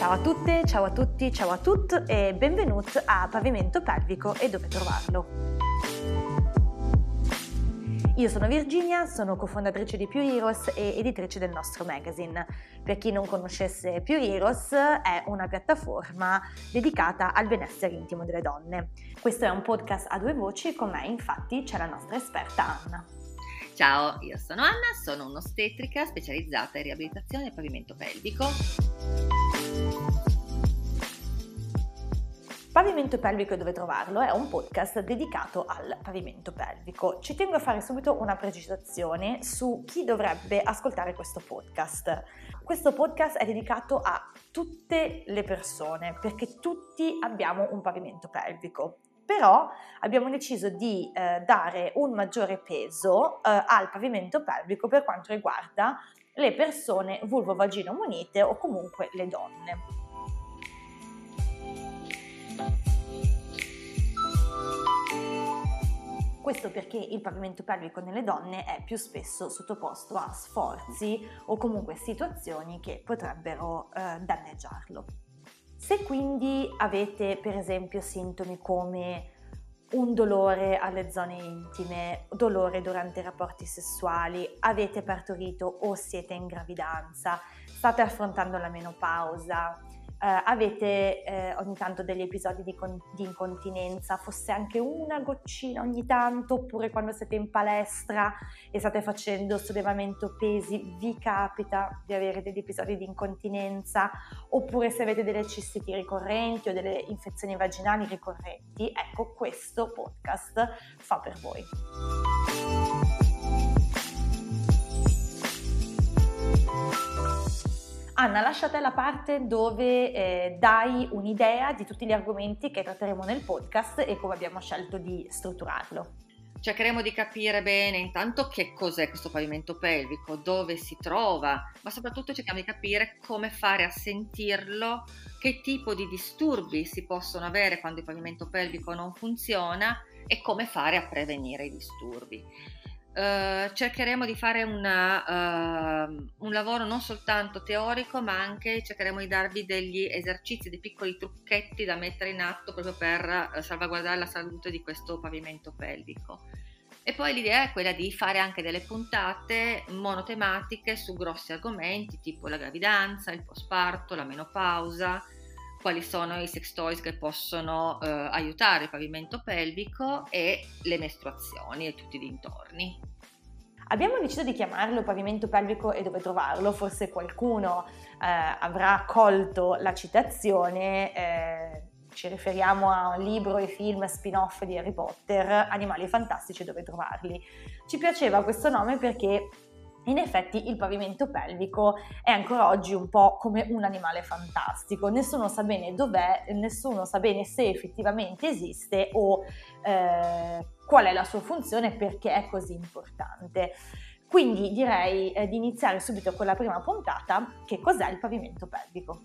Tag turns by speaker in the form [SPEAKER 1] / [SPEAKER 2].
[SPEAKER 1] Ciao a tutte, ciao a tutti, ciao a tutti e benvenuti a Pavimento Pelvico e dove trovarlo. Io sono Virginia, sono cofondatrice di Pure Heroes e editrice del nostro magazine. Per chi non conoscesse Pure Heroes, è una piattaforma dedicata al benessere intimo delle donne. Questo è un podcast a due voci, con me infatti c'è la nostra esperta Anna.
[SPEAKER 2] Ciao, io sono Anna, sono un'ostetrica specializzata in riabilitazione e pavimento pelvico.
[SPEAKER 1] Pavimento pelvico e dove trovarlo è un podcast dedicato al pavimento pelvico. Ci tengo a fare subito una precisazione su chi dovrebbe ascoltare questo podcast. Questo podcast è dedicato a tutte le persone perché tutti abbiamo un pavimento pelvico però abbiamo deciso di eh, dare un maggiore peso eh, al pavimento pelvico per quanto riguarda le persone vulvo-vagino munite o comunque le donne. Questo perché il pavimento pelvico nelle donne è più spesso sottoposto a sforzi o comunque situazioni che potrebbero eh, danneggiarlo. Se quindi avete per esempio sintomi come un dolore alle zone intime, dolore durante i rapporti sessuali, avete partorito o siete in gravidanza, state affrontando la menopausa, eh, avete eh, ogni tanto degli episodi di, con- di, incontinenza, fosse anche una goccina ogni tanto, oppure quando siete in palestra e state facendo sollevamento pesi, vi capita di avere degli episodi di incontinenza, oppure se avete delle cistiti ricorrenti o delle infezioni vaginali ricorrenti, ecco questo podcast fa per voi. Anna, lasciate la parte dove eh, dai un'idea di tutti gli argomenti che tratteremo nel podcast e come abbiamo scelto di strutturarlo.
[SPEAKER 2] Cercheremo di capire bene intanto che cos'è questo pavimento pelvico, dove si trova, ma soprattutto cerchiamo di capire come fare a sentirlo, che tipo di disturbi si possono avere quando il pavimento pelvico non funziona e come fare a prevenire i disturbi. Uh, cercheremo di fare una, uh, un lavoro non soltanto teorico, ma anche cercheremo di darvi degli esercizi, dei piccoli trucchetti da mettere in atto proprio per uh, salvaguardare la salute di questo pavimento pelvico. E poi l'idea è quella di fare anche delle puntate monotematiche su grossi argomenti tipo la gravidanza, il postparto, la menopausa, quali sono i sex toys che possono eh, aiutare il pavimento pelvico e le mestruazioni e tutti i dintorni.
[SPEAKER 1] Abbiamo deciso di chiamarlo pavimento pelvico e dove trovarlo, forse qualcuno eh, avrà colto la citazione, eh, ci riferiamo a un libro e film spin-off di Harry Potter, Animali fantastici e dove trovarli. Ci piaceva questo nome perché in effetti il pavimento pelvico è ancora oggi un po' come un animale fantastico, nessuno sa bene dov'è, nessuno sa bene se effettivamente esiste o eh, qual è la sua funzione e perché è così importante. Quindi direi eh, di iniziare subito con la prima puntata, che cos'è il pavimento pelvico.